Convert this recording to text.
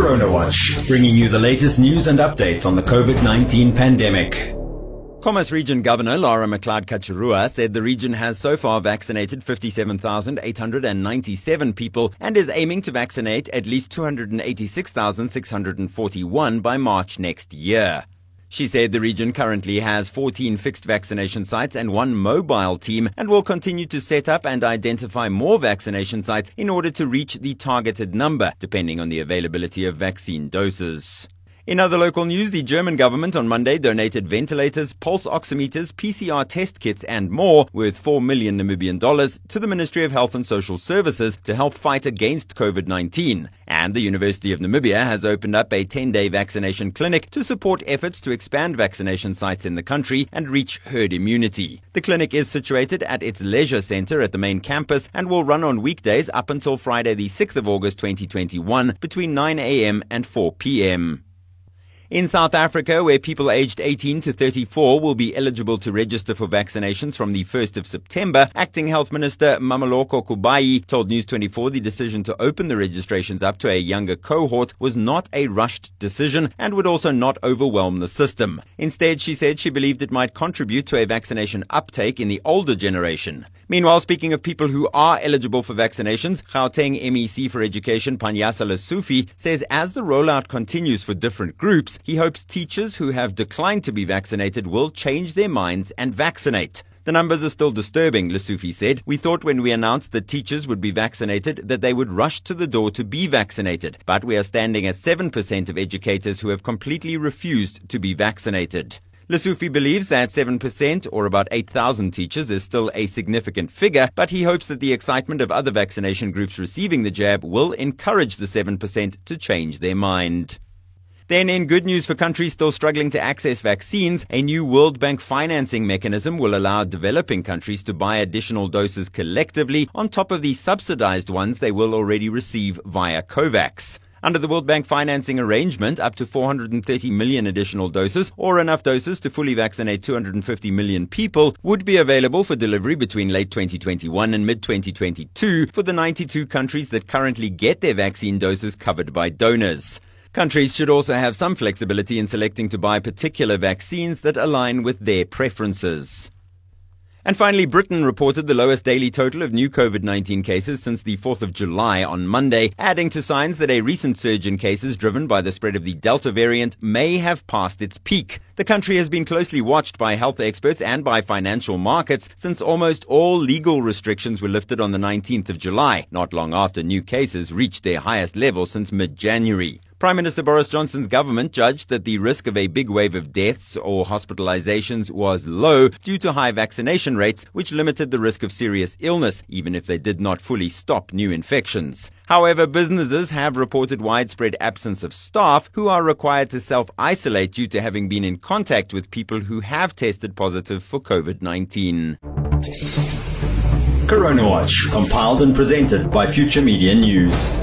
Corona Watch, bringing you the latest news and updates on the COVID 19 pandemic. Khomas Region Governor Laura McLeod Katjirua said the region has so far vaccinated 57,897 people and is aiming to vaccinate at least 286,641 by March next year. She said the region currently has 14 fixed vaccination sites and one mobile team and will continue to set up and identify more vaccination sites in order to reach the targeted number, depending on the availability of vaccine doses. In other local news, the German government on Monday donated ventilators, pulse oximeters, PCR test kits, and more worth 4 million Namibian dollars to the Ministry of Health and Social Services to help fight against COVID 19. And the University of Namibia has opened up a 10 day vaccination clinic to support efforts to expand vaccination sites in the country and reach herd immunity. The clinic is situated at its leisure center at the main campus and will run on weekdays up until Friday, the 6th of August 2021 between 9 a.m. and 4 p.m. In South Africa, where people aged 18 to 34 will be eligible to register for vaccinations from the 1st of September, Acting Health Minister Mmamoloko Kubayi told News 24 the decision to open the registrations up to a younger cohort was not a rushed decision and would also not overwhelm the system. Instead, she said she believed it might contribute to a vaccination uptake in the older generation. Meanwhile, speaking of people who are eligible for vaccinations, Gauteng MEC for Education Panyaza Lesufi says as the rollout continues for different groups, he hopes teachers who have declined to be vaccinated will change their minds and vaccinate. The numbers are still disturbing, Lesufi said. We thought when we announced that teachers would be vaccinated that they would rush to the door to be vaccinated. But we are standing at 7% of educators who have completely refused to be vaccinated. Lesufi believes that 7% or about 8,000 teachers is still a significant figure, but he hopes that the excitement of other vaccination groups receiving the jab will encourage the 7% to change their mind. Then, in good news for countries still struggling to access vaccines, a new World Bank financing mechanism will allow developing countries to buy additional doses collectively on top of the subsidized ones they will already receive via COVAX. Under the World Bank financing arrangement, up to 430 million additional doses, or enough doses to fully vaccinate 250 million people, would be available for delivery between late 2021 and mid 2022 for the 92 countries that currently get their vaccine doses covered by donors. Countries should also have some flexibility in selecting to buy particular vaccines that align with their preferences. And finally, Britain reported the lowest daily total of new COVID 19 cases since the 4th of July on Monday, adding to signs that a recent surge in cases driven by the spread of the Delta variant may have passed its peak. The country has been closely watched by health experts and by financial markets since almost all legal restrictions were lifted on the 19th of July, not long after new cases reached their highest level since mid January. Prime Minister Boris Johnson's government judged that the risk of a big wave of deaths or hospitalizations was low due to high vaccination rates, which limited the risk of serious illness, even if they did not fully stop new infections. However, businesses have reported widespread absence of staff who are required to self isolate due to having been in contact with people who have tested positive for COVID 19. Corona Watch, compiled and presented by Future Media News.